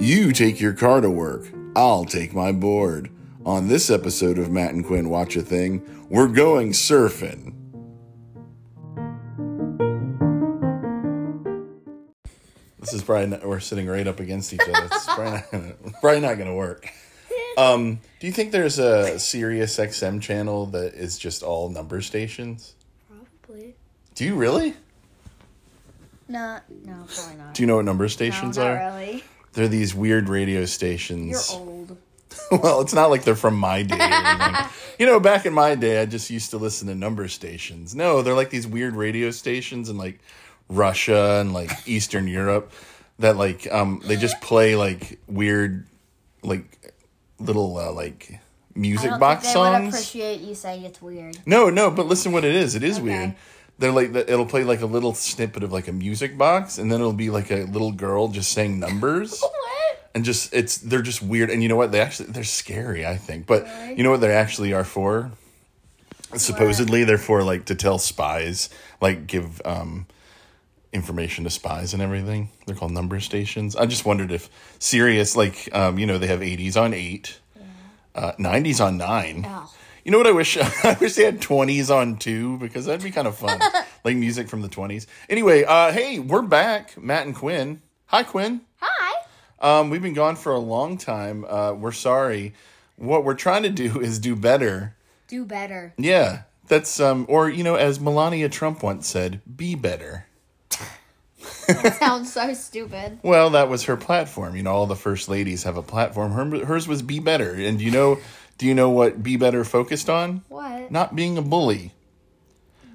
You take your car to work. I'll take my board. On this episode of Matt and Quinn Watch a Thing, we're going surfing. This is probably not, we're sitting right up against each other. It's probably not gonna, probably not gonna work. Um, do you think there's a Sirius XM channel that is just all number stations? Probably. Do you really? No, no, probably not. Do you know what number stations no, not are? really. They're these weird radio stations. You're old. well, it's not like they're from my day. you know, back in my day, I just used to listen to number stations. No, they're like these weird radio stations in like Russia and like Eastern Europe that like um they just play like weird like little uh, like music box think they would songs. appreciate you saying it's weird. No, no, but listen what it is. It is Okay. weird. They're like it'll play like a little snippet of like a music box, and then it'll be like a little girl just saying numbers. What? and just it's they're just weird. And you know what? They actually they're scary i think. But Really? you know what they actually are for? Supposedly they're for like to tell spies like give um information to spies and everything. They're called number stations. I just wondered if Sirius like um you know they have 80s on 8 uh 90s on 9 Oh. You know what I wish? I wish they had twenties on two because that'd be kind of fun, like music from the twenties. Anyway, uh, hey, we're back, Matt and Quinn. Hi, Quinn. Hi. Um, we've been gone for a long time. Uh, we're sorry. What we're trying to do is do better. Do better. Yeah, that's um, or you know, as Melania Trump once said, be better. Sounds so stupid. Well, that was her platform. You know, all the first ladies have a platform. Her, hers was be better. And you know, do you know what be better focused on? What? Not being a bully.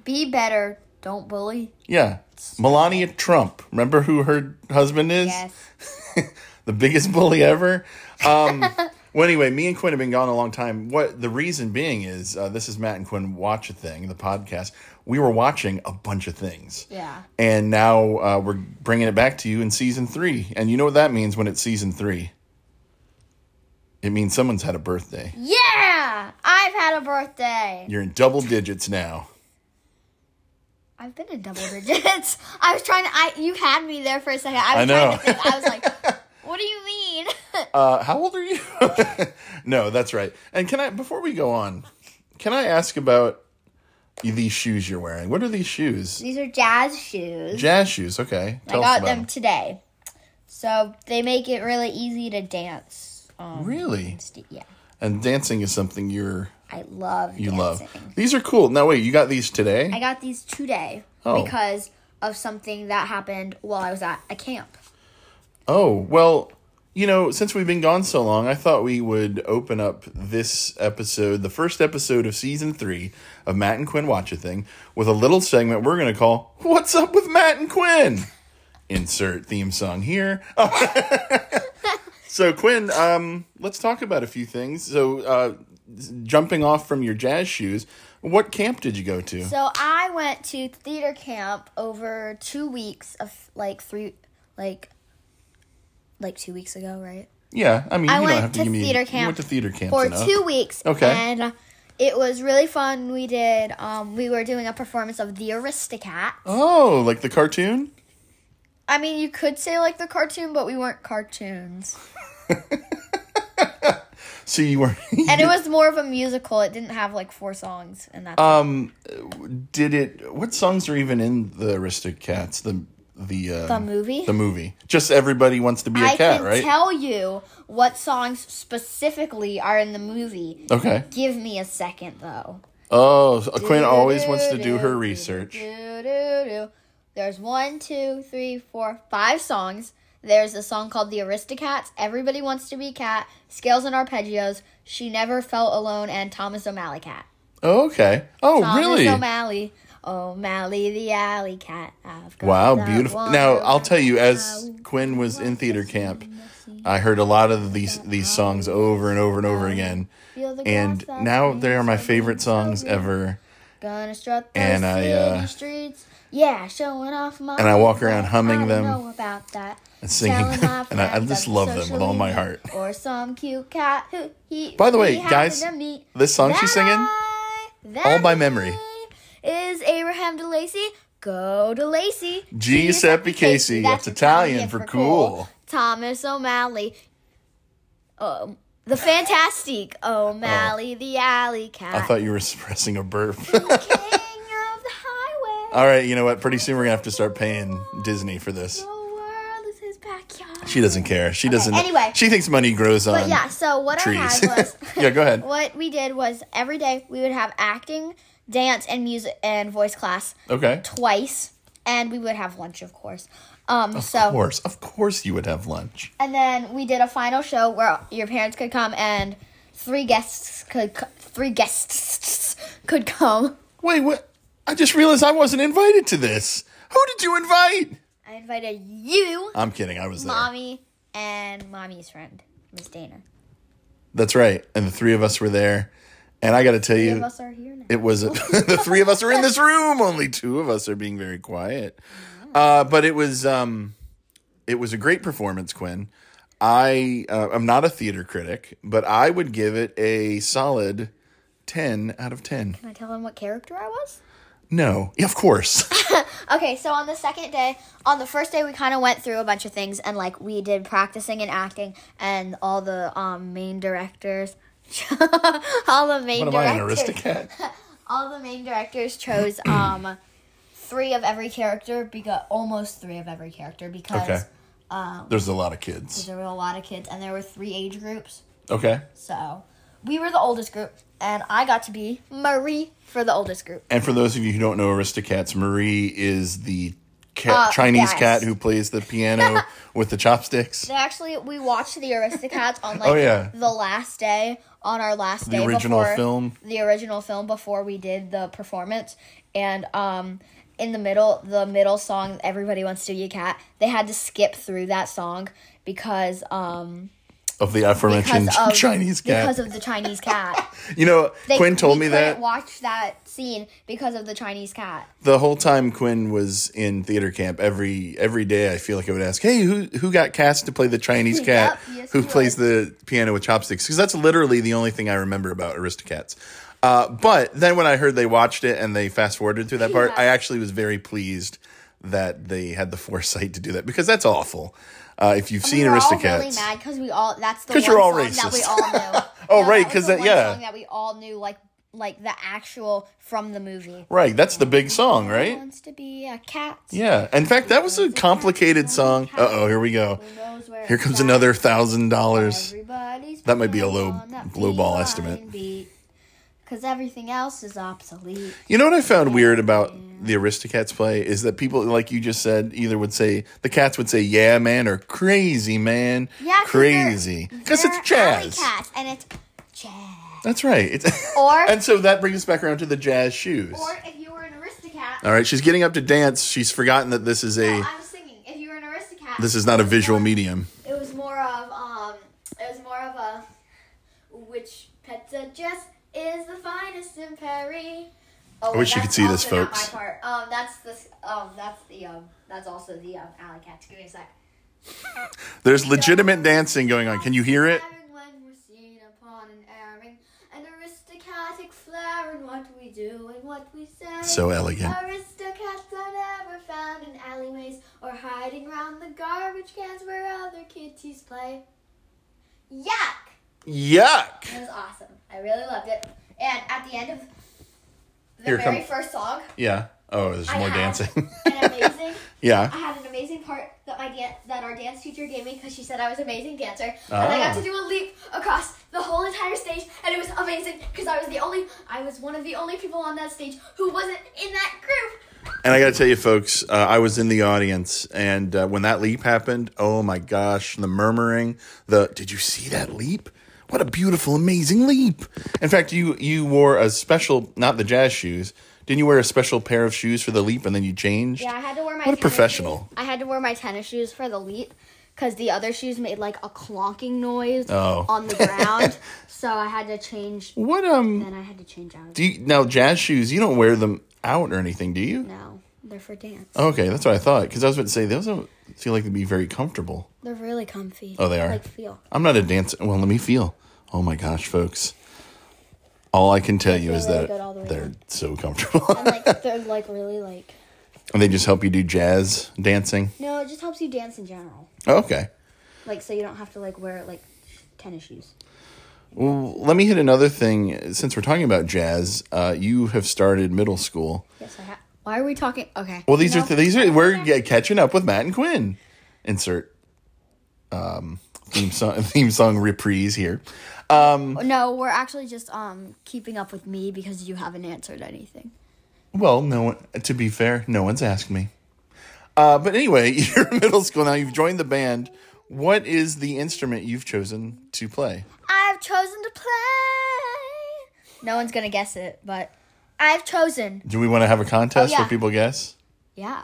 Be better. Don't bully. Yeah, Melania Trump. Remember who her husband is? Yes. the biggest bully ever. Um, well, anyway, me and Quinn have been gone a long time. What the reason being is uh, this is Matt and Quinn watch a thing, the podcast. We were watching a bunch of things, Yeah. and now uh, we're bringing it back to you in season three. And you know what that means when it's season three? It means someone's had a birthday. Yeah. I've had a birthday. You're in double digits now. I've been in double digits. I was trying to. I you had me there for a second. I was I know. trying to think. I was like, what do you mean? Uh, how old are you? no, that's right. And can I, before we go on, can I ask about these shoes you're wearing? What are these shoes? These are jazz shoes. Jazz shoes. Okay. I Tell got about them today. So they make it really easy to dance. Um, Really? st- yeah. And dancing is something you're I love you dancing. love. These are cool. Now wait, you got these today? I got these today Oh. because of something that happened while I was at a camp. oh, well, you know, since we've been gone so long, I thought we would open up this episode, the first episode of season three of Matt and Quinn Watch a Thing, with a little segment we're going to call "What's Up with Matt and Quinn." Insert theme song here. so Quinn, um, let's talk about a few things. So, uh, jumping off from your jazz shoes, what camp did you go to? So I went to theater camp over two weeks of like three, like, like two weeks ago, right? yeah, I mean, I you don't went have to, to give me. theater You camp went to theater camp for enough. two weeks. Okay. And it was really fun. We did. Um, we were doing a performance of the Aristocat. Oh, like the cartoon? I mean, you could say like the cartoon, but we weren't cartoons. So you were. And it was more of a musical. It didn't have like four songs, and that's um, did it? What songs are even in the Aristocats? The the uh, the movie. the movie. Just everybody wants to be a I cat, can right? tell you what songs specifically are in the movie. okay. Give me a second, though. Oh, Quinn always wants to do her research. There's one, two, three, four, five songs. There's a song called The Aristocats, Everybody Wants to Be Cat, Scales and Arpeggios, She Never Felt Alone, and Thomas O'Malley Cat. Oh, okay. Oh, Thomas really? O'Malley, O'Malley the alley cat. Wow, beautiful. Now, I'll tell you, as. Quinn was in theater camp, I heard a lot of these these songs over and over and over again. And now they are my favorite songs ever. Gonna strut the And I, uh, streets. Yeah, showing off my. and I walk around humming them. I them Know about that. and singing Telling them, and I, I just love them with all my heart. Or some cute cat who he. By the way, guys, this song she's singing, I- all by memory. Is Abraham DeLacy? Go to Lacey. Giuseppe Casey. That's Italian for cool. Thomas O'Malley. Um, the fantastic O'Malley, the alley cat. I thought you were suppressing a burp. King of the highway. All right, you know what? Pretty soon we're gonna have to start paying Disney for this. The world is his backyard. She doesn't care. She doesn't. anyway. she thinks money grows on But yeah, so what trees. I had was yeah, go ahead. what we did was every day we would have acting, dance, and music and voice class Okay. twice, and we would have lunch, of course. Um, Of so course, of course, you would have lunch. and then we did a final show where your parents could come and three guests could co- three guests could come. Wait, what? I just realized I wasn't invited to this. Who did you invite? I invited you, I'm kidding. I was there. mommy, and mommy's friend, Miss Dana. That's right. And the three of us were there. And I got to tell Three of you, us are here now. it was the three of us are in this room. Only two of us are being very quiet. Uh, but it was um, it was a great performance, Quinn. I uh, I'm not a theater critic, but I would give it a solid ten out of ten. Can I tell them what character I was? No, yeah, of course. Okay, so on the second day, on the first day, we kind of went through a bunch of things, and like we did practicing and acting, and all the um, main directors, all the main what am I, an directors, aristocrat? all the main directors chose um, three of every character because almost three of every character because Okay. There's a lot of kids. there were a lot of kids, and there were three age groups. Okay. So we were the oldest group, and I got to be Marie for the oldest group. And for those of you who don't know Aristocats, Marie is the cat, Uh, Chinese yes. cat who plays the piano with the chopsticks. They actually we watched the Aristocats on like Oh, yeah. the last day on our last The day original before, film? the original film before we did the performance and um in the middle the middle song everybody wants to be a cat they had to skip through that song because um Of the aforementioned because of Chinese cat. because of the Chinese cat you know, They, Quinn told me that watch that scene because of the Chinese cat the whole time Quinn was in theater camp. Every every day, I feel like I would ask, "Hey, who who got cast to play the Chinese cat Yep, yes, who plays the piano with chopsticks?" Because that's literally the only thing I remember about Aristocats. Uh, but then when I heard they watched it and they fast forwarded through that part, Yeah. I actually was very pleased that they had the foresight to do that because that's awful. Uh, if you've seen we Aristocats, really mad because we all that's the one you're all song that we all knew. Oh, No, right, because that- one yeah. song that we all knew like like the actual from the movie. right? That's the big song, right? Wants to be a cat. Yeah. In fact, that was a complicated song. Uh oh, here we go. Who knows where Here comes another thousand dollars. That might be a low- that low ball estimate. Beat, Cause everything else is obsolete. You know what I found weird about the Aristocats play is that people, like you just said, either would say the cats would say "Yeah, man" or "Crazy, man," Yeah, crazy, because it's jazz. cats, and it's jazz. That's right. It's, Or- and so that brings us back around to the jazz shoes. Or if you were an Aristocat, All right, she's getting up to dance. She's forgotten that this is a I was singing. If you were an Aristocat, this is not a visual more- medium. It was more of um, it was more of a which pets pizza just is the finest in Perry. Oh, I wish you could see this, folks. My part. Um, that's the um, that's the um, that's also the um, alley cats. Give me a sec. There's legitimate dancing going on. Can you hear it? When we're seen upon an airing, an aristocratic flair in what we do and what we say. So elegant. Aristocats are never found in alleyways or hiding round the garbage cans where other kitties play. Yuck! Yuck! It was awesome. I really loved it. And at the end of the Here very come- first song, Yeah. Oh, there's I more had dancing. an amazing. yeah. I had an amazing part that my dan- that our dance teacher gave me because she said I was an amazing dancer, and I got Ah. to do a leap across the whole entire stage, and it was amazing because I was the only, I was one of the only people on that stage who wasn't in that group. And I got to tell you, folks, uh, I was in the audience, and uh, when that leap happened, oh my gosh, the murmuring, the did you see that leap? What a beautiful, amazing leap! In fact, you you wore a special, not the jazz shoes. Didn't you wear a special pair of shoes for the leap, and then you changed? Yeah, I had to wear my. What a professional. shoes. I had to wear my tennis shoes for the leap because the other shoes made like a clonking noise Oh. on the ground, so I had to change. What um? Then I had to change out. Do you now jazz shoes? You don't wear them out or anything, do you? No, they're for dance. Okay, that's what I thought. Because I was about to say those don't feel like they'd be very comfortable. They're really comfy. Oh, they are? Like feel. I'm not a dancer. Well, let me feel. Oh my gosh, folks. All I can tell you is really that the they're so comfortable. And like they're like really like. and they just help you do jazz dancing. No, it just helps you dance in general. Oh, okay. like so you don't have to like wear like tennis shoes. Well, let me hit another thing. Since we're talking about jazz, uh, you have started middle school. Yes, I have. Why are we talking? Okay. Well, these No. are th- these are we're catching up with Matt and Quinn. Insert um, theme song theme song reprise here. No, we're actually just um keeping up with me because you haven't answered anything. Well, no one. To be fair, no one's asked me. Uh, but anyway, you're in middle school now. You've joined the band. What is the instrument you've chosen to play? I've chosen to play. No one's gonna guess it, but I've chosen. Do we want to have a contest Oh, yeah. where people guess? Yeah.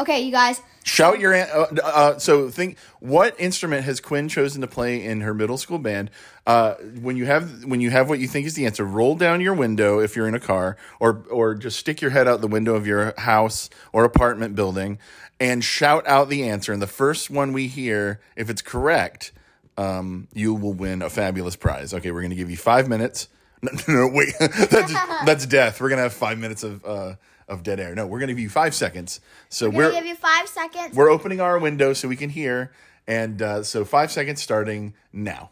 Okay, you guys. Shout your uh, uh, so think what instrument has Quinn chosen to play in her middle school band? Uh, when you have when you have what you think is the answer, roll down your window if you're in a car, or or just stick your head out the window of your house or apartment building and shout out the answer. And the first one we hear, if it's correct, um, you will win a fabulous prize. Okay, we're gonna give you five minutes. No, no, no wait, that's that's death. We're gonna have five minutes of uh, of dead air. No, we're gonna give you five seconds. So we're gonna give you five seconds. we're opening our window so we can hear. And uh, so five seconds starting now.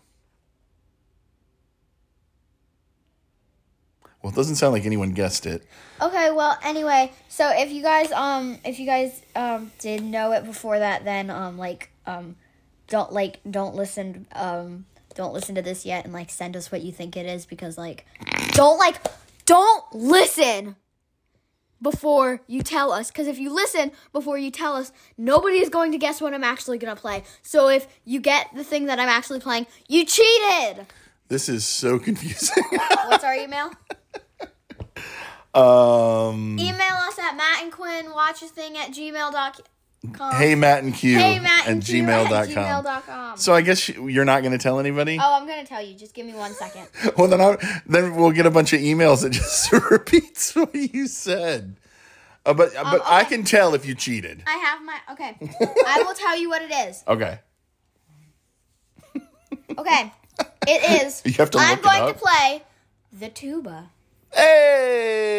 Well, it doesn't sound like anyone guessed it. Okay, well, anyway, so if you guys um if you guys um did know it before that, then um like um don't like don't listen um don't listen to this yet and like send us what you think it is because like don't like don't listen before you tell us. Because if you listen before you tell us nobody is going to guess what i'm actually going to play. So if you get the thing that i'm actually playing you cheated! This is so confusing. what's our email? Um, email us at matt and quinn watch a thing at gmail.com hey, Matt and Q hey matt at and at gmail.com. gmail.com So I guess you- you're not going to tell anybody? oh i'm going to tell you just give me one second Well, then, I, then we'll get a bunch of emails that just repeats what you said. Uh, but but I can tell if you cheated. i have my okay i will tell you what it is Okay. okay it is You have to i'm going to play the tuba Hey!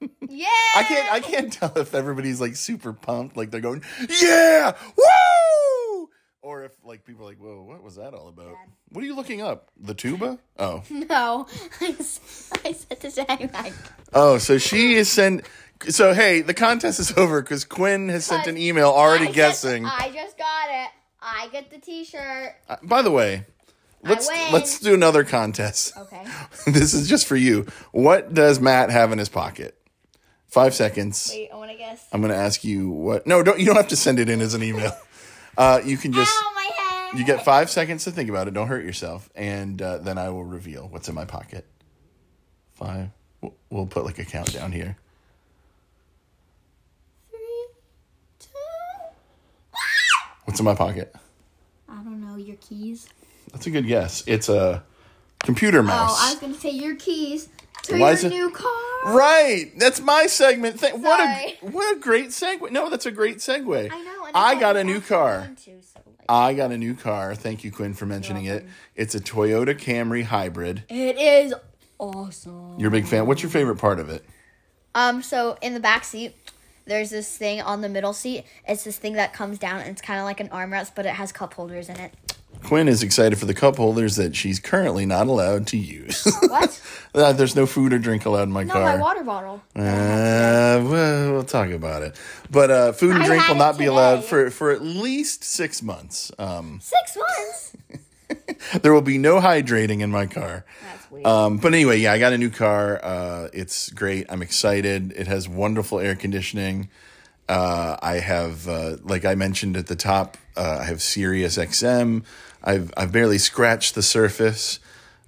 Yeah I can't I can't tell if everybody's like super pumped, like they're going, Yeah! Woo! Or if like people are like, Whoa, what was that all about? What are you looking up? The tuba? Oh. No, I, said to say like Oh, so she is sent so hey, the contest is over because Quinn has sent an email already I just- guessing. I just got it. I get the T-shirt. Uh, By the way, let's let's do another contest. Okay. this is just for you. What does Matt have in his pocket? Five seconds. Wait, I want to guess. I'm going to ask you what. No, don't. You don't have to send it in as an email. Uh, you can just. Ow, my head. You get five seconds to think about it. Don't hurt yourself, and uh, then I will reveal what's in my pocket. Five. We'll- We'll put like a countdown here. Three, two. What's in my pocket? I don't know your keys. That's a good guess. It's a computer mouse. Oh, I was gonna say your keys to Why your new car. Right, that's my segment. Th- what a what a great segue. No, that's a great segue. I know. I got a new car. fun so, like- I got a new car. Thank you, Quinn, for mentioning it. It's a Toyota Camry hybrid. It is awesome. You're a big fan. What's your favorite part of it? Um, so in the back seat, there's this thing on the middle seat. It's this thing that comes down and it's kind of like an armrest, but it has cup holders in it. Quinn is excited for the cup holders that she's currently not allowed to use. What? Uh, There's no food or drink allowed in my no, car. my water bottle. Uh, well, we'll talk about it. But uh, food and I drink will not be allowed for, for at least six months. Um, Six months. there will be no hydrating in my car. That's weird. Um, but anyway, yeah, I got a new car. Uh, it's great. I'm excited. It has wonderful air conditioning. Uh, I have, uh, like I mentioned at the top, uh, I have Sirius XM. I've I've barely scratched the surface,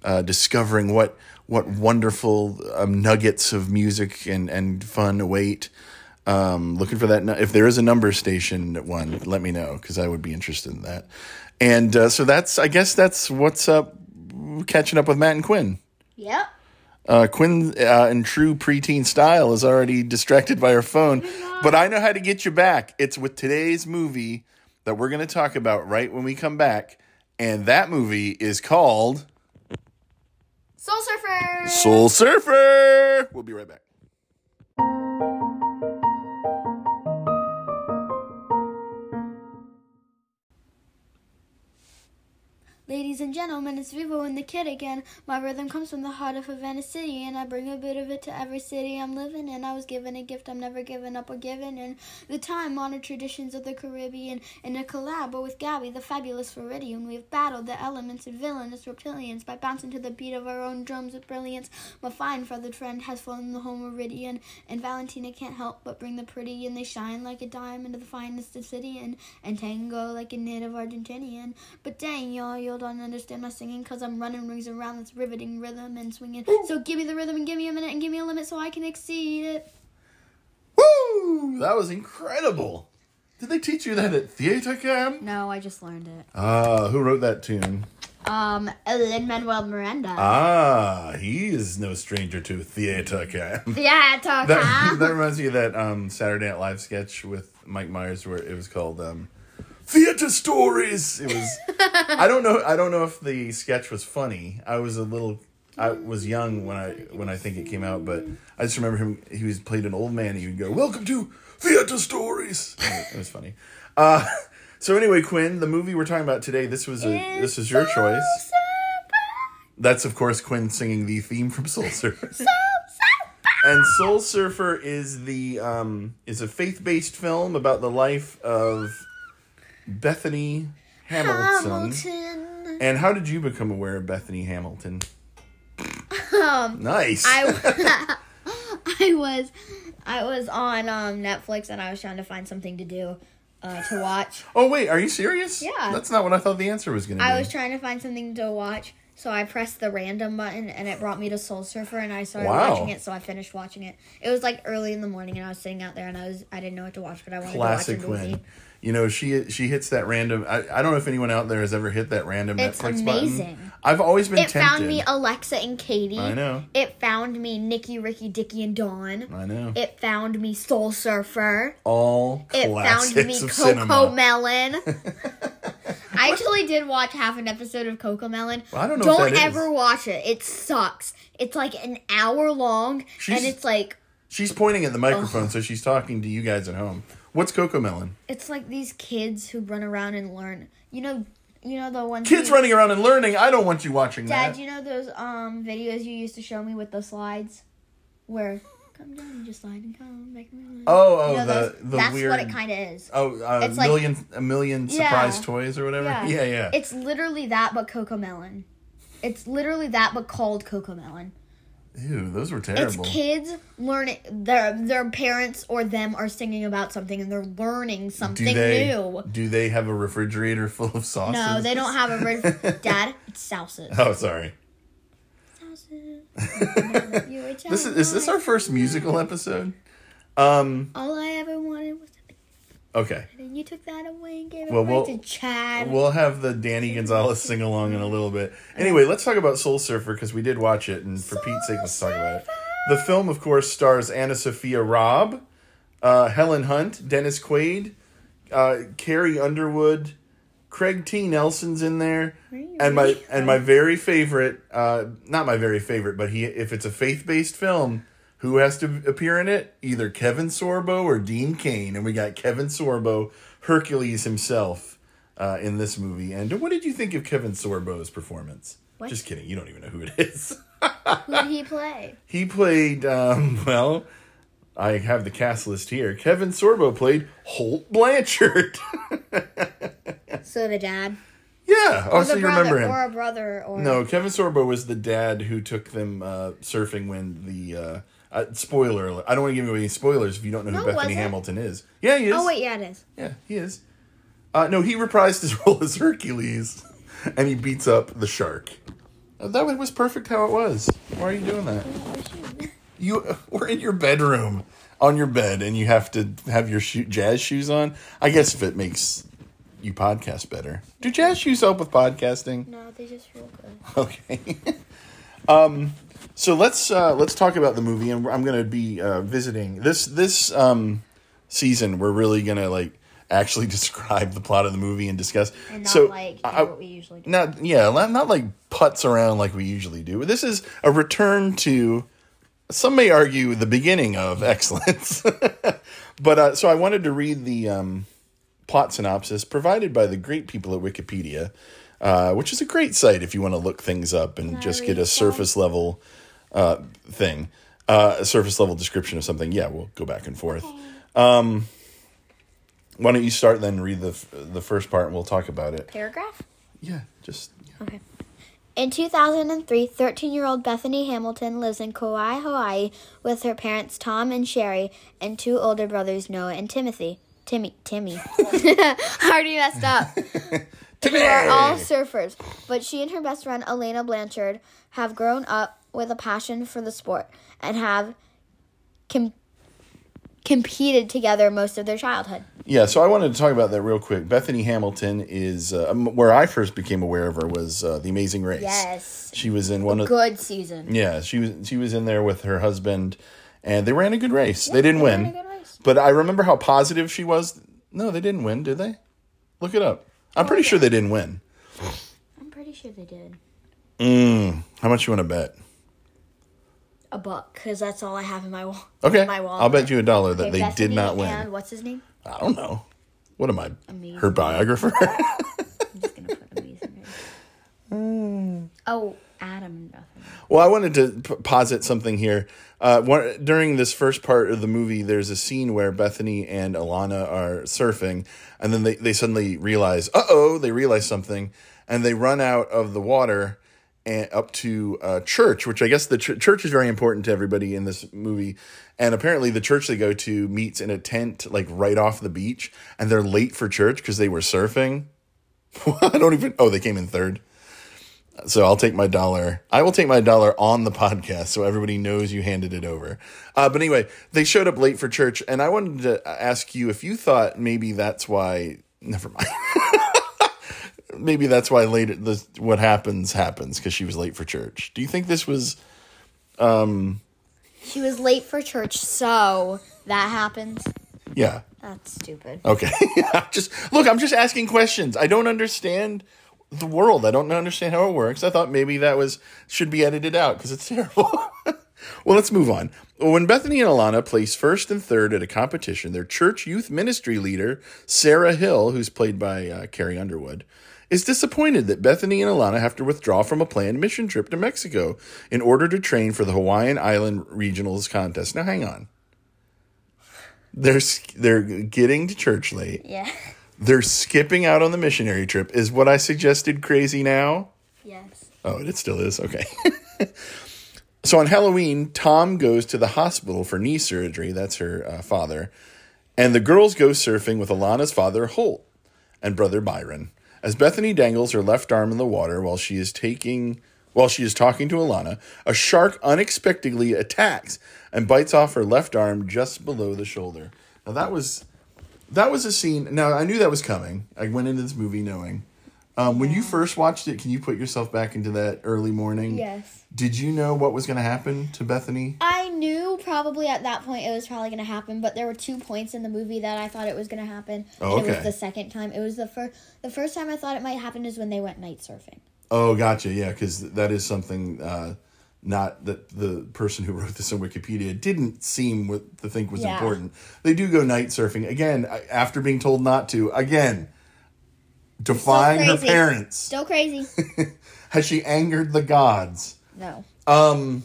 uh, discovering what what wonderful um, nuggets of music and and fun await. Um, looking for that. If there is a number station one, let me know because I would be interested in that. And uh, so that's, I guess that's what's up. Catching up with Matt and Quinn. yep. Uh, Quinn, uh, in true preteen style, is already distracted by her phone. But I know how to get you back. It's with today's movie that we're going to talk about right when we come back. And that movie is called Soul Surfer. Soul Surfer. We'll be right back. Ladies and gentlemen, it's Vivo and the Kid again. My rhythm comes from the heart of Havana City, and I bring a bit of it to every city I'm living in. I was given a gift I'm never given up or given in. The time honored traditions of the Caribbean. In a collab with Gabby, the fabulous Floridian, we have battled the elements and villainous reptilians by bouncing to the beat of our own drums with brilliance. My fine feathered friend has flown the whole meridian, and Valentina can't help but bring the pretty, and they shine like a diamond of the finest obsidian, and tango like a native Argentinian. But dang, y'all, you don't understand my singing, cause I'm running rings around this riveting rhythm and swinging. So give me the rhythm and give me a minute and give me a limit so I can exceed it. Woo! That was incredible. Did they teach you that at theater camp? No, I just learned it. Ah, who wrote that tune? Um, Lin Manuel Miranda. Ah, he is no stranger to theater camp. yeah, talk. That, that reminds me of that um, Saturday Night Live sketch with Mike Myers where it was called um, Theater Stories. It was. I don't know. I don't know if the sketch was funny. I was a little. I was young when I when I think it came out, but I just remember him. He was played an old man. And he would go, "Welcome to Theater Stories." It was funny. Uh, so anyway, Quinn, the movie we're talking about today. This was a. This is your choice. That's of course Quinn singing the theme from Soul Surfer. And Soul Surfer is the um, is a faith based film about the life of Bethany Hamilton. Hamilton. And how did you become aware of Bethany Hamilton? Um, Nice. I, I was I was on um, Netflix and I was trying to find something to do uh, to watch. oh wait, are you serious? Yeah. That's not what I thought the answer was going to be. I was trying to find something to watch, so I pressed the random button and it brought me to Soul Surfer and I started Wow. watching it. So I finished watching it. It was like early in the morning and I was sitting out there and I was I didn't know what to watch, but I wanted Classic to watch a movie. Quinn. You know, she she hits that random. I, I don't know if anyone out there has ever hit that random It's Netflix amazing. button. I've always been It tempted. found me Alexa and Katie. I know. It found me Nikki, Ricky, Dicky, and Dawn. I know. It found me Soul Surfer. All It found me Coco cinema. Melon. I actually did watch half an episode of Coco Melon. I don't know Don't that is. ever watch it. It sucks. It's like an hour long, She's- and it's like She's pointing at the microphone, so she's talking to you guys at home. What's Coco Melon? it's like these kids who run around and learn. You know, you know the ones. Kids running around and learning. I don't want you watching Dad, that. Dad, you know those um videos you used to show me with the slides, where come down and just slide and come make me. laugh. Oh, oh, You know the those- the that's weird. what it kind of is. Oh, uh, It's like- million a million Yeah. surprise toys or whatever. Yeah. Yeah, yeah. It's literally that, but Coco Melon. It's literally that, but called Coco Melon. Ew, those were terrible. It's kids learning. Their their parents or them are singing about something, and they're learning do something they new. do they have a refrigerator full of sauces? No, they don't have a red. Dad, it's salsa. Oh, sorry. This is is this our first musical episode? Um. All I ever wanted was, Okay. and you took that away and gave it Well, away we'll- to Chad. We'll have the Danny Gonzalez sing along in a little bit. Anyway, let's talk about Soul Surfer because we did watch it, and for Pete's sake, let's talk about it. The film, of course, stars Anna Sophia Robb, uh, Helen Hunt, Dennis Quaid, uh, Carrie Underwood, Craig T. Nelson's in there, and my and my very favorite, uh, not my very favorite, but he if it's a faith based film. Who has to appear in it? Either Kevin Sorbo or Dean Cain, and we got Kevin Sorbo, Hercules himself, uh, in this movie. And what did you think of Kevin Sorbo's performance? What? Just kidding. You don't even know who it is. Who did he play? he played, um, well, I have the cast list here. Kevin Sorbo played Holt Blanchard. So the dad. yeah. Oh, Or so the you brother, remember him. or a brother, or No, Kevin Sorbo was the dad who took them uh, surfing when the. Uh, uh, spoiler alert. I don't want to give you any spoilers if you don't know No, who Bethany? Hamilton is. Yeah, he is. Oh wait, yeah, it is. Yeah, he is. Uh, no, he reprised his role as Hercules, and he beats up the shark. Uh, That was perfect how it was. Why are you doing that? You we're in your bedroom, on your bed, and you have to have your shoe, jazz shoes on. I guess if it makes you podcast better. Do jazz shoes help with podcasting? No, they just feel good. Okay. um, so let's uh, let's talk about the movie, and I'm going to be uh, visiting this this um, season. We're really going to like actually describe the plot of the movie and discuss. And not so like I- what we usually do. not yeah, not, not like putts around like we usually do. This is a return to some may argue the beginning of excellence. but uh, so I wanted to read the um, plot synopsis provided by the great people at Wikipedia. uh, which is a great site if you want to look things up and just get a surface level uh, thing, uh, a surface level description of something. Yeah, we'll go back and forth. Um, why don't you start then? Read the the first part, and we'll talk about it. Paragraph? Yeah, just Okay. In 2003, 13 year old Bethany Hamilton lives in Kauai, Hawaii with her parents Tom and Cheri and two older brothers Noah and Timothy. Timmy. Timmy. Already messed up. Who are all surfers, but she and her best friend Elena Blanchard have grown up with a passion for the sport and have com- competed together most of their childhood. Yeah, so I wanted to talk about that real quick. Bethany Hamilton is uh, where I first became aware of her was uh, The Amazing Race. Yes. she was in one of Good season. yeah she was she was in there with her husband, and they ran a good race. they didn't they win, a but I remember how positive she was. No, they didn't win, did they? Look it up. I'm pretty sure they didn't win. I'm pretty sure they did. Mm, how much you want to bet? A buck, because that's all I have in my wall. Okay, my wallet. I'll bet you a dollar that Okay, they did not win. And what's his name? I don't know. What am I? Amazing. Her biographer? I'm just gonna put amazing. Oh, Adam. Nothing. Well, I wanted to p- posit something here. Uh, one, during this first part of the movie, there's a scene where Bethany and Alana are surfing, and then they, they suddenly realize, uh oh, they realize something, and they run out of the water and up to uh, church, which I guess the ch- church is very important to everybody in this movie. And apparently, the church they go to meets in a tent, like right off the beach, and they're late for church because they were surfing. I don't even. Oh, they came in third. So I'll take my dollar. I will take my dollar on the podcast so everybody knows you handed it over. Uh, but anyway, they showed up late for church, and I wanted to ask you if you thought maybe that's why. Never mind. maybe that's why later the what happens happens because she was late for church. Do you think this was? She was late for church, so that happens. Yeah. That's stupid. Okay. just look. I'm just asking questions. I don't understand the world. I don't understand how it works. I thought maybe that was should be edited out because it's terrible. well, let's move on. When Bethany and Alana placed first and third at a competition, their church youth ministry leader Sarah Hill, who's played by uh, Carrie Underwood, is disappointed that Bethany and Alana have to withdraw from a planned mission trip to Mexico in order to train for the Hawaiian Island Regionals contest. Now, hang on. They're they're getting to church late. Yeah. They're skipping out on the missionary trip. Is what I suggested crazy now? Yes. Oh, it still is. Okay. so on Halloween, Tom goes to the hospital for knee surgery. That's her uh, father. And the girls go surfing with Alana's father, Holt, and brother Byron. As Bethany dangles her left arm in the water while she is taking while she is talking to Alana, a shark unexpectedly attacks and bites off her left arm just below the shoulder. Now that was that was a scene. Now I knew that was coming. I went into this movie knowing. Um, when you first watched it, can you put yourself back into that early morning? Yes. Did you know what was going to happen to Bethany? I knew probably at that point it was probably going to happen, but there were two points in the movie that I thought it was going to happen. Oh, and It was the second time. It was the first. The first time I thought it might happen is when they went night surfing. Oh, gotcha. Yeah, because that is something uh, not that the person who wrote this on Wikipedia didn't seem what to think was Yeah. important. They do go night surfing again after being told not to. Again, defying her parents. Still crazy. Has she angered the gods? no. Um,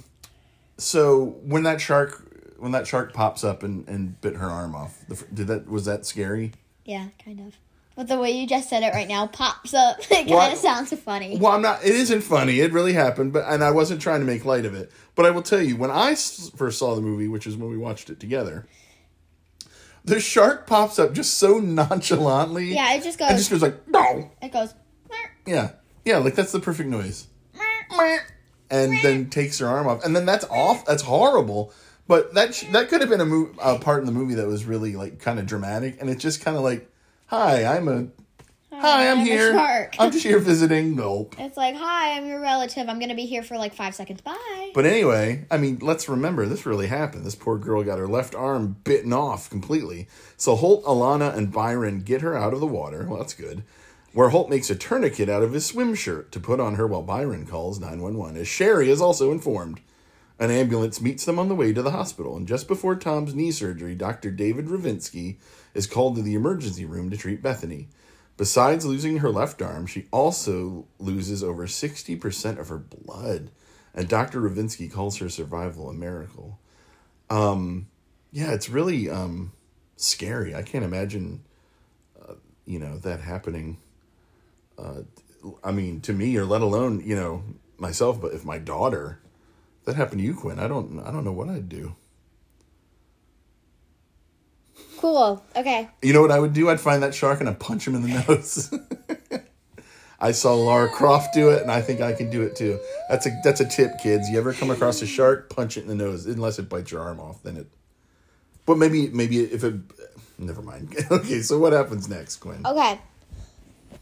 so when that shark when that shark pops up and, and bit her arm off, the, fr- did that was that scary? Yeah, kind of. But the way you just said it right now pops up. It kind of sounds funny. Well, I'm not. It isn't funny. It really happened, but and I wasn't trying to make light of it. But I will tell you, when I s- first saw the movie, which is when we watched it together, the shark pops up just so nonchalantly. Yeah, it just goes. and just goes like no. it goes. Yeah, yeah, like that's the perfect noise. And then takes her arm off, and then that's off. That's horrible. But that sh- that could have been a, mo- a part in the movie that was really like kind of dramatic, and it's just kind of like, "Hi, I'm a, hi, I'm, I'm here. shark." I'm just here visiting." Nope. It's like, hi, I'm your relative. I'm gonna be here for like five seconds. Bye. But anyway, I mean, let's remember this really happened. This poor girl got her left arm bitten off completely. So Holt, Alana, and Byron get her out of the water. Well, that's good. Where Holt makes a tourniquet out of his swim shirt to put on her while Byron calls 911, as Cheri is also informed. An ambulance meets them on the way to the hospital, and just before Tom's knee surgery, Dr. David Rovinsky is called to the emergency room to treat Bethany. Besides losing her left arm, she also loses over 60% of her blood. And Dr. Rovinsky calls her survival a miracle. Um, yeah, it's really um, scary. I can't imagine, uh, you know, that happening. Uh, I mean, to me, or let alone, you know, myself. But if my daughter, that happened to you, Quinn, I don't, I don't know what I'd do. Cool. Okay. You know what I would do? I'd find that shark and I'd punch him in the nose. I saw Lara Croft do it, and I think I can do it too. That's a that's a tip, kids. You ever come across a shark, punch it in the nose, unless it bites your arm off. Then it. But maybe maybe if it. Never mind. okay, so what happens next, Quinn? Okay.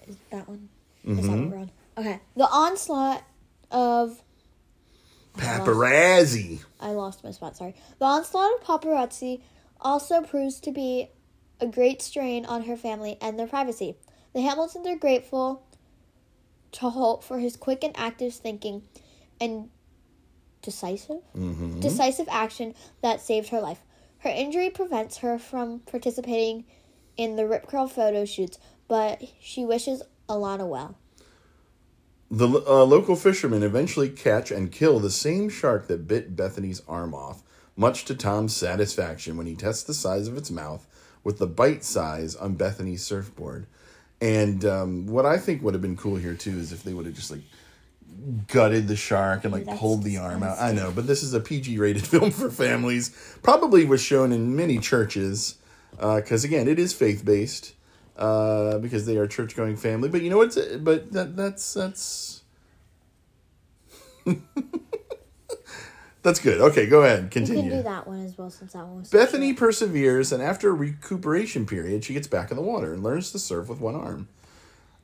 Is that one? Mm-hmm. we're? Okay. The onslaught of Paparazzi. I lost my spot, sorry. The onslaught of paparazzi also proves to be a great strain on her family and their privacy. The Hamiltons are grateful to Holt for his quick and active thinking and decisive decisive action that saved her life. Her injury prevents her from participating in the Rip Curl photo shoots, but she wishes Alana well. The uh, local fishermen eventually catch and kill the same shark that bit Bethany's arm off, much to Tom's satisfaction when he tests the size of its mouth with the bite size on Bethany's surfboard. And um, what I think would have been cool here too is if they would have just like gutted the shark and like That's pulled the arm out. I know, but this is a PG rated film for families. Probably was shown in many churches because again, it is faith based uh, because they are church going family. But you know what's but that that's that's that's good. Okay, go ahead. Continue. You can do that one as well since that one was Bethany perseveres, and after a recuperation period, she gets back in the water and learns to surf with one arm.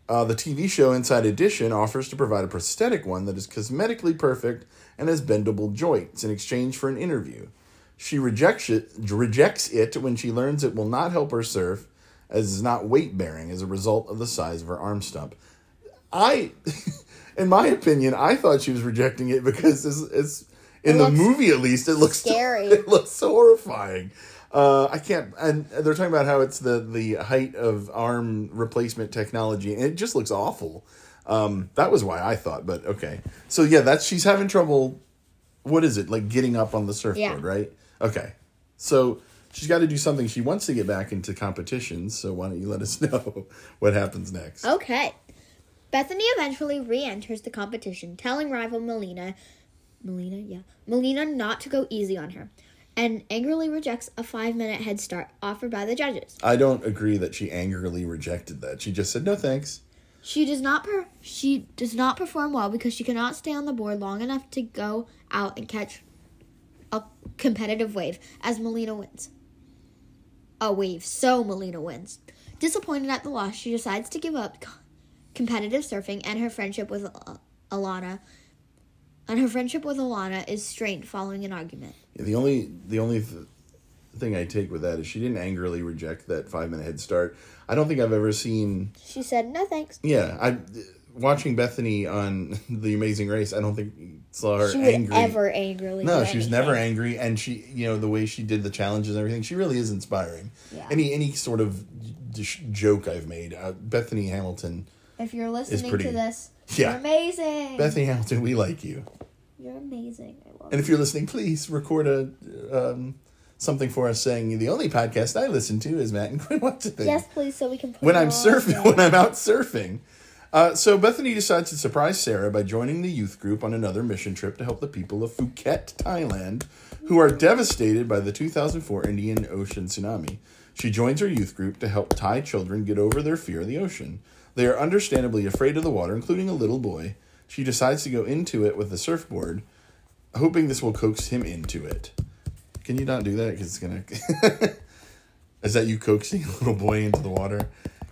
Uh, the TV show Inside Edition offers to provide a prosthetic one that is cosmetically perfect and has bendable joints in exchange for an interview. She rejects it, rejects it when she learns it will not help her surf, as is not weight bearing as a result of the size of her arm stump. I, in my opinion, I thought she was rejecting it because it's, it's in the movie at least it looks scary. It looks horrifying. Uh, I can't, and they're talking about how it's the the height of arm replacement technology, and it just looks awful. Um, that was why I thought, but okay. So yeah, that's she's having trouble. What is it like getting up on the surfboard, Yeah. right? Okay, so she's got to do something. She wants to get back into competitions. So why don't you let us know what happens next? Okay. Bethany eventually re enters the competition, telling rival Malina, Malina, yeah, Malina not to go easy on her, and angrily rejects a five minute head start offered by the judges. I don't agree that she angrily rejected that. She just said no thanks. She does not per- she does not perform well because she cannot stay on the board long enough to go out and catch a competitive wave as Malina wins. A wave, so Malina wins. Disappointed at the loss, she decides to give up competitive surfing and her friendship with Al- Alana. And her friendship with Alana is strained following an argument. Yeah, the only the only th- thing I take with that is she didn't angrily reject that five minute head start. I don't think I've ever seen. She said, "No thanks." Yeah, I watching Bethany on The Amazing Race. I don't think saw her She angry. ever angrily. no, she was anything. never angry, and she, you know, the way she did the challenges and everything, she really is inspiring. Yeah. Any any sort of j- joke I've made, uh, Bethany Hamilton, If you're listening pretty- to this, Yeah. you're amazing. Bethany Hamilton, we like you. You're amazing. I love And if you're listening, please record a um, something for us saying the only podcast I listen to is Matt and Quinn Watch a Thing. Yes, please, so we can put when it I'm on surfing, when I'm out surfing. Uh, so Bethany decides to surprise Sarah by joining the youth group on another mission trip to help the people of Phuket, Thailand, who are devastated by the 2004 Indian Ocean tsunami. She joins her youth group to help Thai children get over their fear of the ocean. They are understandably afraid of the water, including a little boy. She decides to go into it with a surfboard, hoping this will coax him into it. Can you not do that? Because it's gonna. Is that you coaxing a little boy into the water?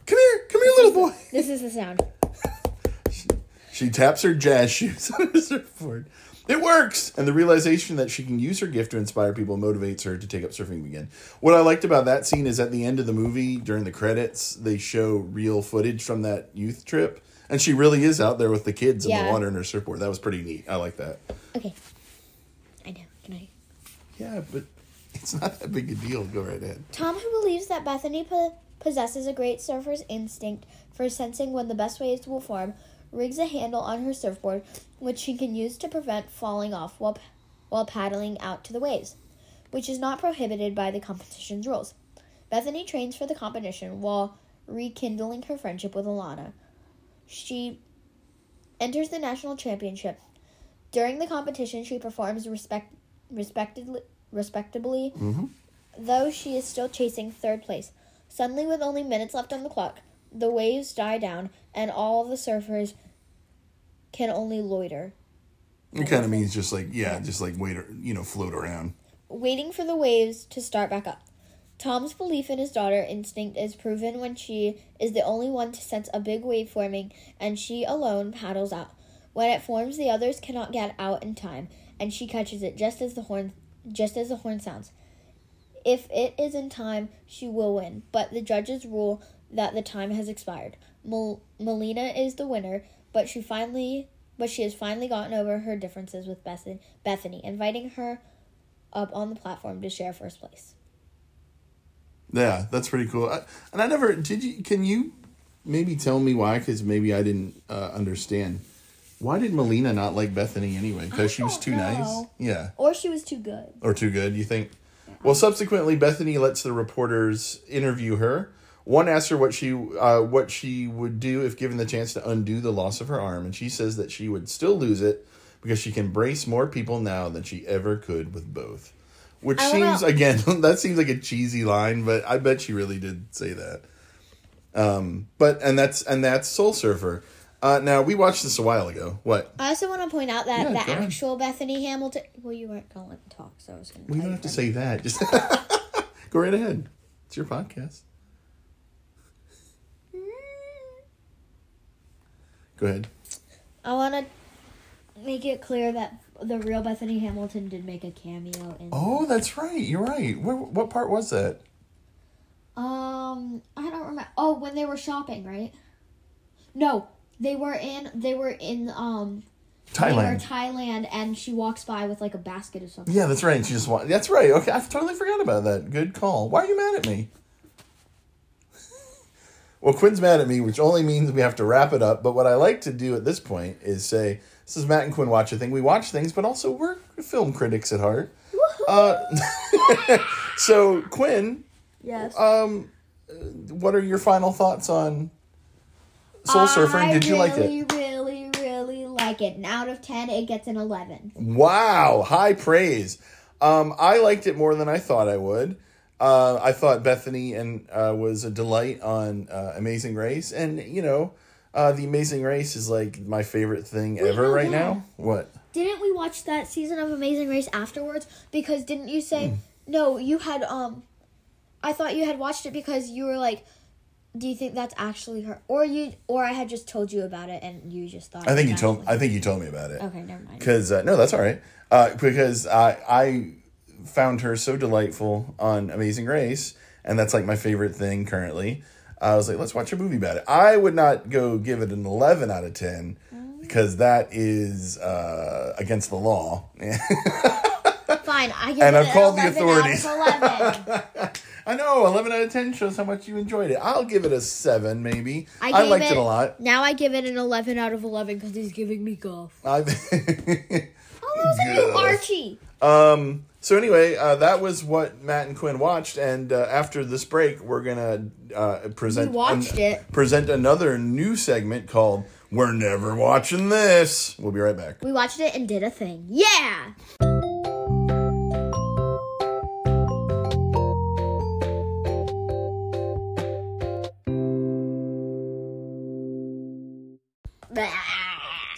Come here, come here, little boy. This is the sound. She taps her jazz shoes on her surfboard. It works! And the realization that she can use her gift to inspire people motivates her to take up surfing again. What I liked about that scene is at the end of the movie, during the credits, they show real footage from that youth trip. And she really is out there with the kids in the water in her surfboard. That was pretty neat. I like that. Okay. I know. Can I? Yeah, but It's not that big a deal. Go right ahead. Tom, who believes that Bethany po- possesses a great surfer's instinct for sensing when the best waves will form, rigs a handle on her surfboard, which she can use to prevent falling off while, while paddling out to the waves, which is not prohibited by the competition's rules. Bethany trains for the competition while rekindling her friendship with Alana. She enters the national championship. During the competition, she performs respect, respectedly, respectably, mm-hmm. though she is still chasing third place. Suddenly, with only minutes left on the clock, the waves die down, and all the surfers can only loiter, It kind of means just like yeah, just like wait, or, you know, float around. waiting for the waves to start back up. Tom's belief in his daughter instinct is proven when she is the only one to sense a big wave forming and she alone paddles out. When it forms, the others cannot get out in time, and she catches it just as the horn just as the horn sounds. If it is in time, she will win, but the judges rule that the time has expired. Mel- Malina is the winner, but she finally but she has finally gotten over her differences with Beth- Bethany, inviting her up on the platform to share first place. Yeah, that's pretty cool. I, and I never did. You can you maybe tell me why? Because maybe I didn't uh, understand. Why did Malina not like Bethany anyway? Because she was too nice. Yeah, Or she was too good. or too good. You think? Well, subsequently, Bethany lets the reporters interview her. One asks her what she uh, what she would do if given the chance to undo the loss of her arm, and she says that she would still lose it because she can brace more people now than she ever could with both. Which seems again that seems like a cheesy line, but I bet she really did say that. Um, but and that's and that's Soul Surfer. Uh, now we watched this a while ago. What? I also want to point out that Yeah, the actual Bethany Hamilton. Well, you weren't going to talk, so I was going to. We don't have to say that. Just go right ahead. It's your podcast. Go ahead. I want to make it clear that the real Bethany Hamilton did make a cameo in. Oh, that's right. You're right. Where, what part was that? Um, I don't remember. Oh, when they were shopping, right? No, they were in. They were in. Um, Thailand. Thailand, and she walks by with like a basket of something. Yeah, that's right. She just wa- That's right. Okay, I totally forgot about that. Good call. Why are you mad at me? Well, Quinn's mad at me, which only means we have to wrap it up. But what I like to do at this point is say, "This is Matt and Quinn watch a thing. We watch things, but also we're film critics at heart." Uh, so, Quinn, Yes. um, what are your final thoughts on Soul Surfer? I did you like it? really, really really like it. And out of ten, it gets an eleven. Wow, high praise. Um, I liked it more than I thought I would. Uh, I thought Bethany and uh, was a delight on uh, Amazing Race, and you know, uh, the Amazing Race is like my favorite thing ever no, right now. What? Didn't we watch that season of Amazing Race afterwards? Because didn't you say Hmm. no? You had um, I thought you had watched it because you were like, do you think that's actually her, or you, or I had just told you about it and you just thought. I think you told. actually- I think you told me about it. Okay, never mind. Because uh, no, that's all right. Uh, because I I found her so delightful on Amazing Race, and that's like my favorite thing currently. I was like, let's watch a movie about it. I would not go give it an eleven out of ten because that is uh, against the law. Fine, I give And it I've an called the authorities. Out of 11. I know eleven out of ten shows how much you enjoyed it. I'll give it a seven, maybe. I, gave liked it, a lot. Now I give it an 11 out of 11 because he's giving me golf. Oh, a new Archie. Um. So anyway, uh, that was what Matt and Quinn watched, and uh, after this break, we're gonna uh, present. We watched it. Present another new segment called "We're Never Watching This." We'll be right back. We watched it and did a thing. Yeah.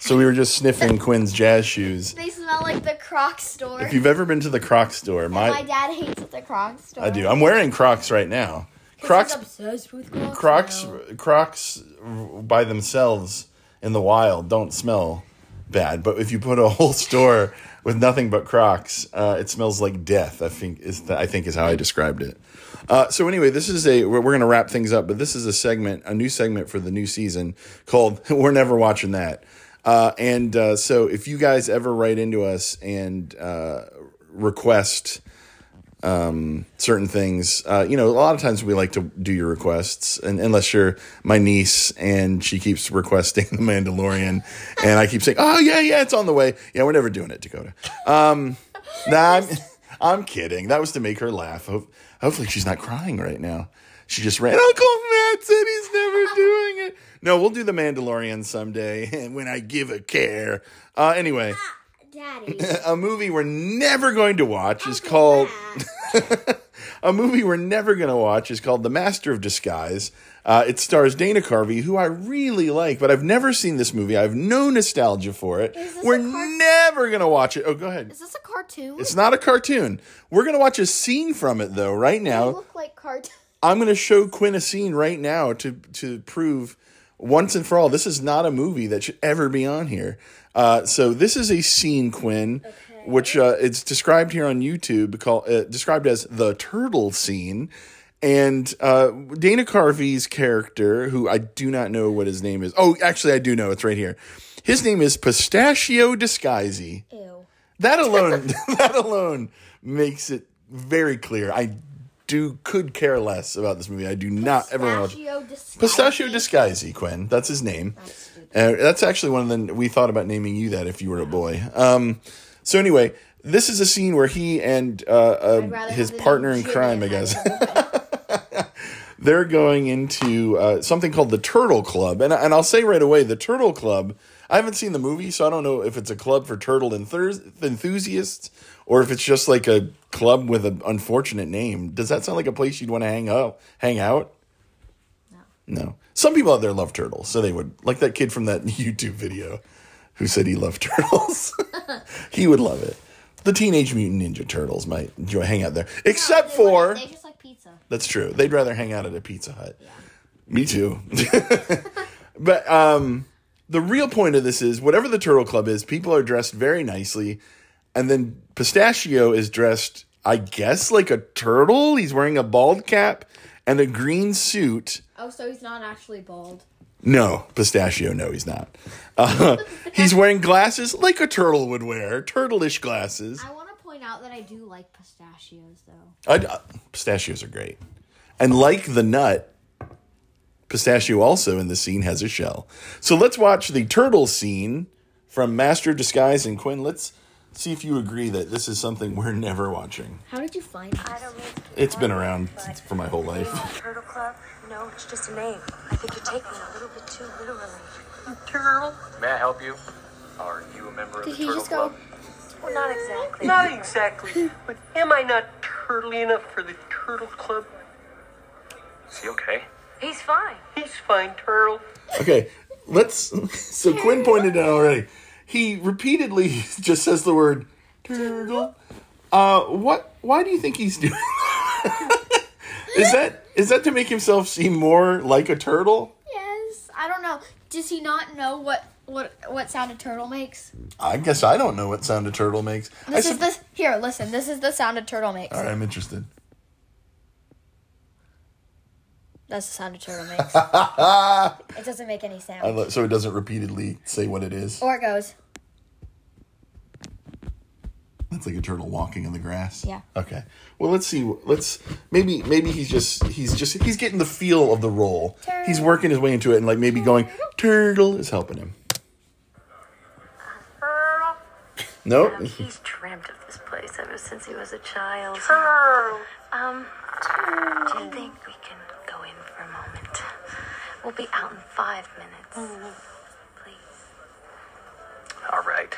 So we were just sniffing Quinn's jazz shoes. They smell like the Crocs store. If you've ever been to the Crocs store, my, my dad hates the Crocs store. I do. I'm wearing Crocs right now. Crocs obsessed with Crocs. Crocs now. Crocs by themselves in the wild don't smell bad, but if you put a whole store with nothing but Crocs, uh, it smells like death. I think is the, I think is how I described it. Uh, so anyway, this is a we're, we're going to wrap things up, but this is a segment, a new segment for the new season called "We're Never Watching That." Uh, and uh, so if you guys ever write into us and uh, request um, certain things. Uh, you know, a lot of times we like to do your requests, and unless you're my niece and she keeps requesting the Mandalorian, and I keep saying, "Oh yeah, yeah, it's on the way." Yeah, we're never doing it, Dakota. Um, nah, I'm, I'm kidding. That was to make her laugh. Hopefully, she's not crying right now. She just ran. Uncle Matt said No, we'll do the Mandalorian someday when I give a care. Uh, anyway, Daddy. a movie we're never going to watch is called. a movie we're never going to watch is called The Master of Disguise. Uh, it stars Dana Carvey, who I really like, but I've never seen this movie. I have no nostalgia for it. We're car- never going to watch it. Oh, go ahead. Is this a cartoon? It's not a cartoon. We're going to watch a scene from it, though, right They now. look like cartoon. I'm going to show Quinn a scene right now to to prove once and for all this is not a movie that should ever be on here. Uh, so this is a scene, Quinn, which uh, it's described here on YouTube, called uh, described as the turtle scene. And uh, Dana Carvey's character, who I do not know what his name is. Oh, actually, I do know. It's right here. His name is Pistachio Disguisey. Ew. That alone, that alone makes it very clear. I do could care less about this movie. I do not ever want to. Pistachio Disguisey, Quinn. That's his name. Uh, that's actually one of the. We thought about naming you that if you were a boy. Um, so anyway, this is a scene where he and uh, uh, his partner in crime, I guess, was a boy. They're going into uh, something called the Turtle Club, and and I'll say right away, the Turtle Club. I haven't seen the movie, so I don't know if it's a club for turtle enthus- enthusiasts or if it's just like a club with an unfortunate name. Does that sound like a place you'd want to hang out? Hang out? No. No. Some people out there love turtles, so they would like that kid from that YouTube video who said he loved turtles. he would love it. The Teenage Mutant Ninja Turtles might enjoy hang out there, except for that's true. They'd rather hang out at a Pizza Hut. Me too. but um, the real point of this is whatever the Turtle Club is, people are dressed very nicely, and then Pistachio is dressed, I guess, like a turtle. He's wearing a bald cap and a green suit. Oh, so he's not actually bald. No, Pistachio, no, he's not. Uh, he's wearing glasses like a turtle would wear, turtleish glasses. I want to point out that I do like pistachios, though. I, uh, pistachios are great. And like the nut, pistachio also in the scene has a shell. So let's watch the turtle scene from Master Disguise and Quinn. Let's see if you agree that this is something we're never watching. How did you find this? I don't mean to It's been around since- for my whole life. Turtle Club? No, it's just a name. I think you're taking it a little bit too literally. Turtle. May I help you? Are you a member of Did the he Turtle just go? Club? Well, not exactly. Not exactly, but am I not turtly enough for the Turtle Club? Is he okay? He's fine. He's fine, Turtle. Okay, let's. So Quinn pointed out already. He repeatedly just says the word turtle. Uh, what? Why do you think he's doing? is that is that to make himself seem more like a turtle? Yes. I don't know. Does he not know what what what sound a turtle makes? I guess I don't know what sound a turtle makes. I This is sup- the here. Listen. This is the sound a turtle makes. All right, I'm interested. That's the sound a turtle makes. it doesn't make any I sound. so it doesn't repeatedly say what it is. Or it goes. It's like a turtle walking in the grass. Yeah. Okay. Well, let's see. Let's maybe maybe he's just he's just he's getting the feel of the role. He's working his way into it, and like maybe going turtle is helping him. Nope. Um, he's dreamt of this place ever since he was a child. Turtle. Um, do you think we can go in for a moment? We'll be out in five minutes. Please. All right.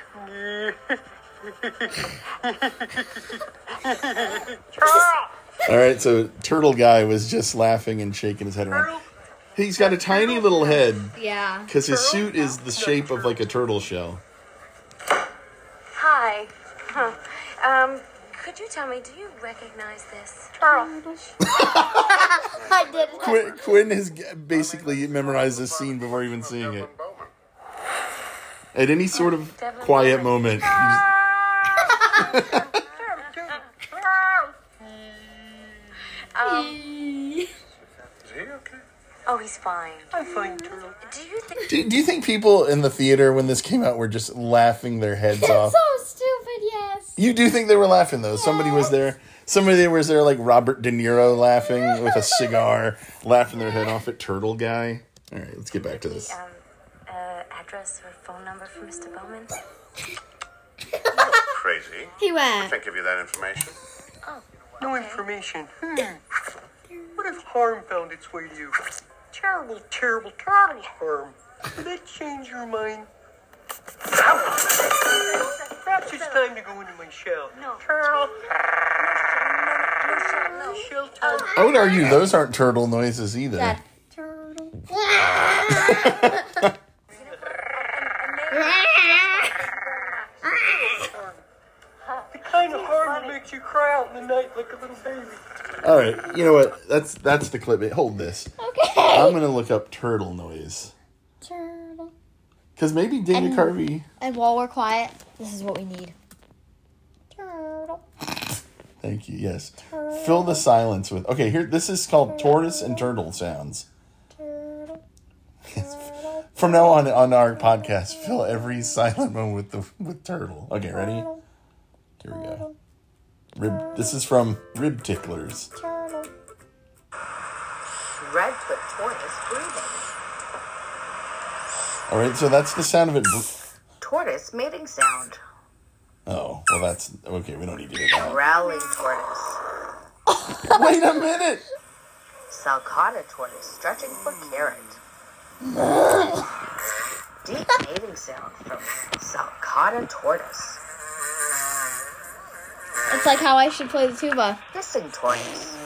All right. So turtle guy was just laughing and shaking his head around. He's got a tiny little head Yeah. because his suit is the shape of like a turtle shell. Hi. Huh. Um, could you tell me, do you recognize this? I did. Quinn, Quinn has basically memorized this scene before even seeing it. At any sort of quiet moment, he's- Is he okay? Oh, he's fine. I'm fine, Turtle. Do you think Do, do you think people in the theater when this came out were just laughing their heads off? So stupid. Yes. You do think they were laughing though. Somebody was there. Somebody was there like Robert De Niro laughing with a cigar, laughing their head off at Turtle Guy. All right, let's get back to this. Um, uh, address or phone number for Mr. Bowman? Crazy. He went. I Can't give you that information. Oh, no information. Hmm. What if harm found its way to you? Terrible, terrible, terrible harm. Did that change your mind? Perhaps it's time to go into my shell. No. Carol. No, Shell time. I would argue those aren't turtle noises either. Dad. Turtle. The kind of harm that makes you cry out in the night like a little baby. All right, you know what? That's that's the clip. Hold this. Okay. I'm gonna look up turtle noise Turtle. Because maybe Dana And- Carvey. And while we're quiet, this is what we need. Turtle. Thank you. Yes. Turtle. Fill the silence with. Okay, here. This is called tortoise and turtle sounds. Turtle. From now on on our podcast, fill every silent moment with the with turtle. Okay, ready? Here we go. Rib. This is from Rib Ticklers. Turtle. Redfoot tortoise breathing. All right, so that's the sound of it. Tortoise mating sound. Oh, well, that's okay. We don't need to hear that. Growling tortoise. Wait a minute. Sulcata tortoise stretching for carrot. Deep mating sound from Sulcata tortoise. It's like how I should play the tuba. Hissing tortoise.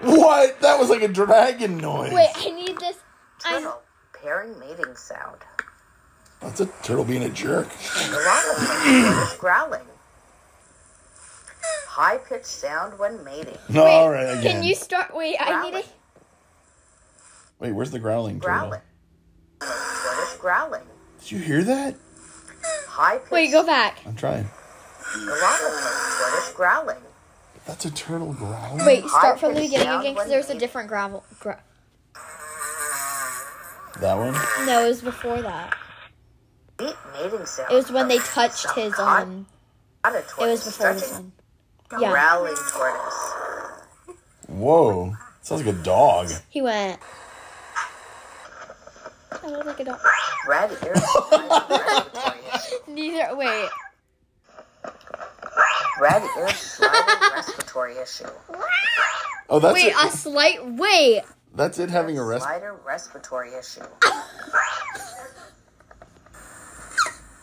What? That was like a dragon noise. Wait, I need this. I, Turtle pairing mating sound. That's a turtle being a jerk. Galactic tortoise growling. High pitched sound when mating. No, wait, all right, again. Can you start? Wait, I need Growling. it. Wait, where's the growling turtle? Growling. Tortoise growling. Did you hear that? High pitched. Wait, go back. I'm trying. Galactic tortoise growling. That's a turtle growling. Wait, start from the beginning again because there's a different gravel. Gra- That one? no, it was before that. Deep mating sound. It was when they touched his um. It was before this one. Yeah, Growling tortoise. Whoa. Sounds like a dog. he went. I look like a dog. Red ear respiratory issue. Neither. Wait. Red ear slider respiratory issue. Oh, that's Wait, it. a slight. Wait. That's it having a rest. Slider respiratory issue.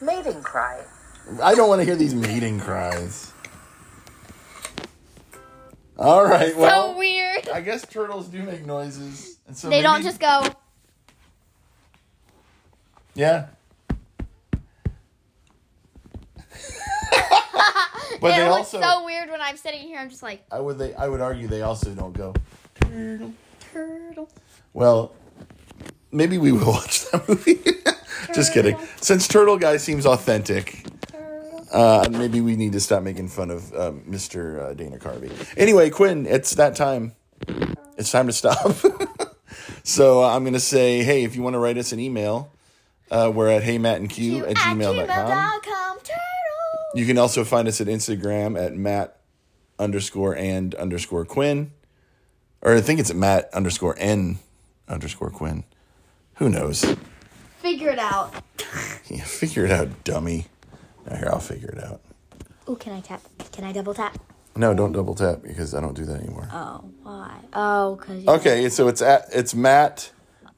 Mating cry. I don't want to hear these mating cries. All right, So well, weird. I guess turtles do make noises, and so They don't just go. yeah. but it they looks also, so weird when I'm sitting here. I'm just like I would they, I would argue they also don't go. turtle. Turtle. Well, maybe we will watch that movie. just kidding. Since Turtle Guy seems authentic, uh, maybe we need to stop making fun of uh, Mr. Uh, Dana Carvey. Anyway, Quinn, it's that time. It's time to stop. so uh, I'm going to say, hey, if you want to write us an email, uh, we're at heymattandq at gmail.com. gmail.com. You can also find us at Instagram at Matt underscore and underscore Quinn. Or I think it's at Matt underscore N underscore Quinn. Who knows? Figure it out. Yeah, figure it out, dummy. Now here, I'll figure it out. Oh, can I tap? Can I double tap? No, don't double tap because I don't do that anymore. Oh, why? Oh, because Okay, so it's at it's Matt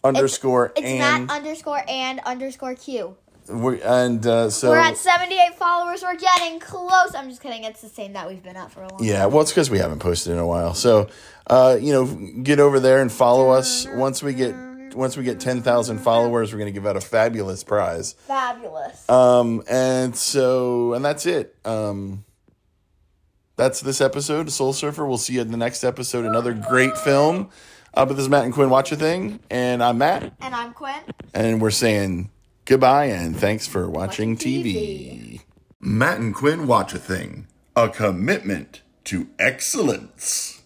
underscore It's and Matt underscore and underscore Q. we and uh, so We're at 78 followers. We're getting close. I'm just kidding. It's the same that we've been at for a long yeah, well, it's because we haven't posted in a while. So, uh, you know, get over there and follow us. Once we get once we get ten thousand followers, we're gonna give out a fabulous prize. Fabulous. Um, and so, and that's it. Um, that's this episode of Soul Surfer. We'll see you in the next episode. Another great film. Uh, but this is Matt and Quinn Watch a Thing, and I'm Matt, and I'm Quinn. and we're saying Goodbye, and thanks for watching, watching TV. TV. Matt and Quinn watch a thing, a commitment to excellence.